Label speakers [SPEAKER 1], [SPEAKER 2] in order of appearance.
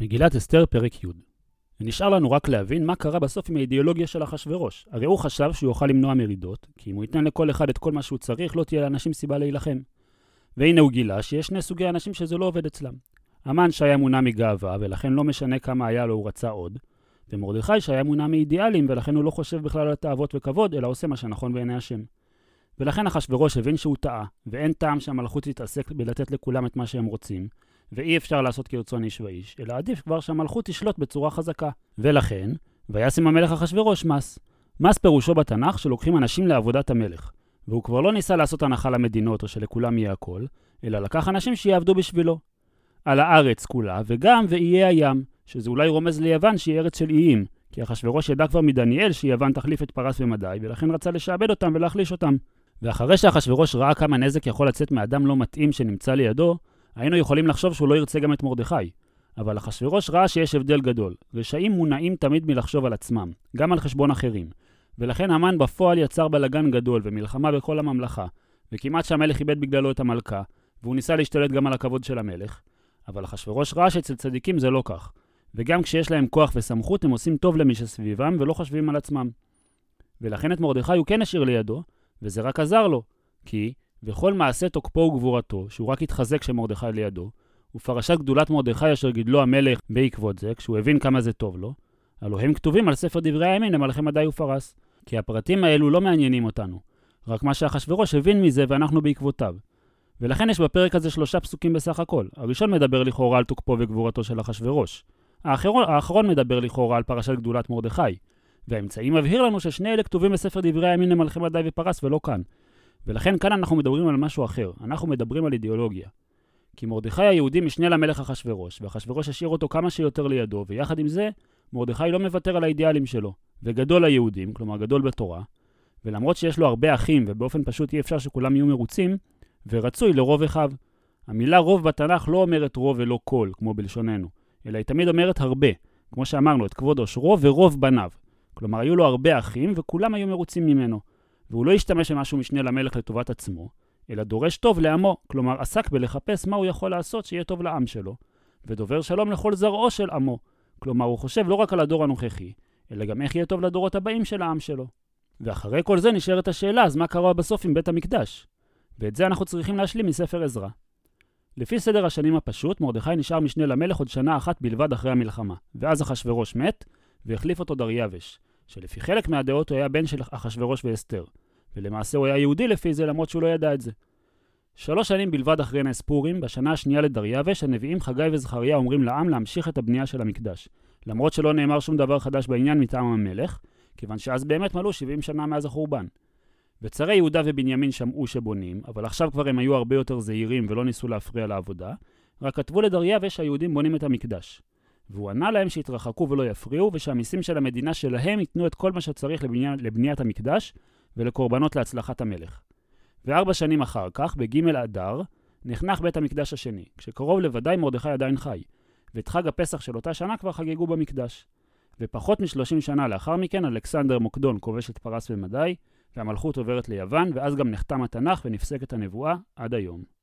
[SPEAKER 1] מגילת אסתר, פרק י'. ונשאר לנו רק להבין מה קרה בסוף עם האידיאולוגיה של אחשורוש. הרי הוא חשב שהוא יוכל למנוע מרידות, כי אם הוא ייתן לכל אחד את כל מה שהוא צריך, לא תהיה לאנשים סיבה להילחם. והנה הוא גילה שיש שני סוגי אנשים שזה לא עובד אצלם. המן שהיה מונע מגאווה, ולכן לא משנה כמה היה לו, הוא רצה עוד. ומרדכי שהיה מונע מאידיאלים, ולכן הוא לא חושב בכלל על תאוות וכבוד, אלא עושה מה שנכון בעיני השם. ולכן אחשורוש הבין שהוא טעה, ואין טעם שהמלכות תתעסק בלתת לכולם את מה שהם רוצים, ואי אפשר לעשות כרצון איש ואיש, אלא עדיף כבר שהמלכות תשלוט בצורה חזקה. ולכן, וישם המלך אחשורוש מס. מס פירושו בתנ"ך שלוקחים אנשים לעבודת המלך. והוא כבר לא ניסה לעשות הנחה למדינות או שלכולם יהיה הכל, אלא לקח אנשים שיעבדו בשבילו. על הארץ כולה, וגם ואיי הים, שזה אולי רומז ליוון שהיא ארץ של איים, כי אחשורוש ידע כבר מדניאל שיוון תחליף את פרס ומדי, ולכן רצה לשעבד אותם ולהחליש אותם. ואחרי שאחשורוש ראה כמה נזק יכול לצאת מאדם לא מתאים שנמצא לידו, היינו יכולים לחשוב שהוא לא ירצה גם את מרדכי. אבל אחשוורוש ראה שיש הבדל גדול. רשעים מונעים תמיד מלחשוב על עצמם, גם על חשבון אחרים. ולכן המן בפועל יצר בלגן גדול ומלחמה בכל הממלכה, וכמעט שהמלך איבד בגללו את המלכה, והוא ניסה להשתלט גם על הכבוד של המלך. אבל אחשוורוש ראה שאצל צדיקים זה לא כך. וגם כשיש להם כוח וסמכות, הם עושים טוב למי שסביבם ולא חושבים על עצמם. ולכן את מרדכי הוא כן השאיר לידו, וזה רק עזר לו, כי וכל מעשה תוקפו וגבורתו, שהוא רק התחזק כשמרדכי לידו, ופרשת גדולת מרדכי אשר גידלו המלך בעקבות זה, כשהוא הבין כמה זה טוב לו, הלוא הם כתובים על ספר דברי הימין למלכי מדי ופרס. כי הפרטים האלו לא מעניינים אותנו, רק מה שאחשוורוש הבין מזה ואנחנו בעקבותיו. ולכן יש בפרק הזה שלושה פסוקים בסך הכל. הראשון מדבר לכאורה על תוקפו וגבורתו של אחשוורוש. האחרון, האחרון מדבר לכאורה על פרשת גדולת מרדכי. והאמצעי מבהיר לנו ששני אלה כתובים בספר דברי הימין למלכי מדי ופרס ולא כאן. ולכן כאן אנחנו מדברים על משהו אחר, אנחנו מדברים על אידיאולוגיה. כי מרדכי היהודי משנה למלך אחשורוש, ואחשורוש השאיר אותו כמה שיותר לידו, ויחד עם זה, מרדכי לא מוותר על האידיאלים שלו. וגדול היהודים, כלומר גדול בתורה, ולמרות שיש לו הרבה אחים, ובאופן פשוט אי אפשר שכולם יהיו מרוצים, ורצוי לרוב אחיו. המילה רוב בתנ"ך לא אומרת רוב ולא כל, כמו בלשוננו, אלא היא תמיד אומרת הרבה, כמו שאמרנו, את כבוד עושרו ורוב בניו. כלומר, היו לו הרבה אחים, וכולם היו מרוצים ממנו. והוא לא השתמש במשהו משנה למלך לטובת עצמו, אלא דורש טוב לעמו, כלומר עסק בלחפש מה הוא יכול לעשות שיהיה טוב לעם שלו, ודובר שלום לכל זרעו של עמו, כלומר הוא חושב לא רק על הדור הנוכחי, אלא גם איך יהיה טוב לדורות הבאים של העם שלו. ואחרי כל זה נשארת השאלה, אז מה קרה בסוף עם בית המקדש? ואת זה אנחנו צריכים להשלים מספר עזרא. לפי סדר השנים הפשוט, מרדכי נשאר משנה למלך עוד שנה אחת בלבד אחרי המלחמה, ואז אחשורוש מת, והחליף אותו דריווש, שלפי חלק מהדעות הוא היה בן של אחשורוש ואסתר, ולמעשה הוא היה יהודי לפי זה למרות שהוא לא ידע את זה. שלוש שנים בלבד אחרי נס פורים, בשנה השנייה לדריווש, הנביאים חגי וזכריה אומרים לעם להמשיך את הבנייה של המקדש, למרות שלא נאמר שום דבר חדש בעניין מטעם המלך, כיוון שאז באמת מלאו 70 שנה מאז החורבן. וצרי יהודה ובנימין שמעו שבונים, אבל עכשיו כבר הם היו הרבה יותר זהירים ולא ניסו להפריע לעבודה, רק כתבו לדריווש שהיהודים בונים את המקדש. והוא ענה להם שיתרחקו ולא יפריעו, ושהמיסים של המדינה שלהם ייתנו את כל מה שצריך לבנייה, לבניית המקדש ולקורבנות להצלחת המלך. וארבע שנים אחר כך, בג' אדר, נחנך בית המקדש השני, כשקרוב לוודאי מרדכי עדיין חי, ואת חג הפסח של אותה שנה כבר חגגו במקדש. ופחות משלושים שנה לאחר מכן, אלכסנדר מוקדון כובש את פרס ומדי, והמלכות עוברת ליוון, ואז גם נחתם התנ"ך ונפסקת הנבואה עד היום.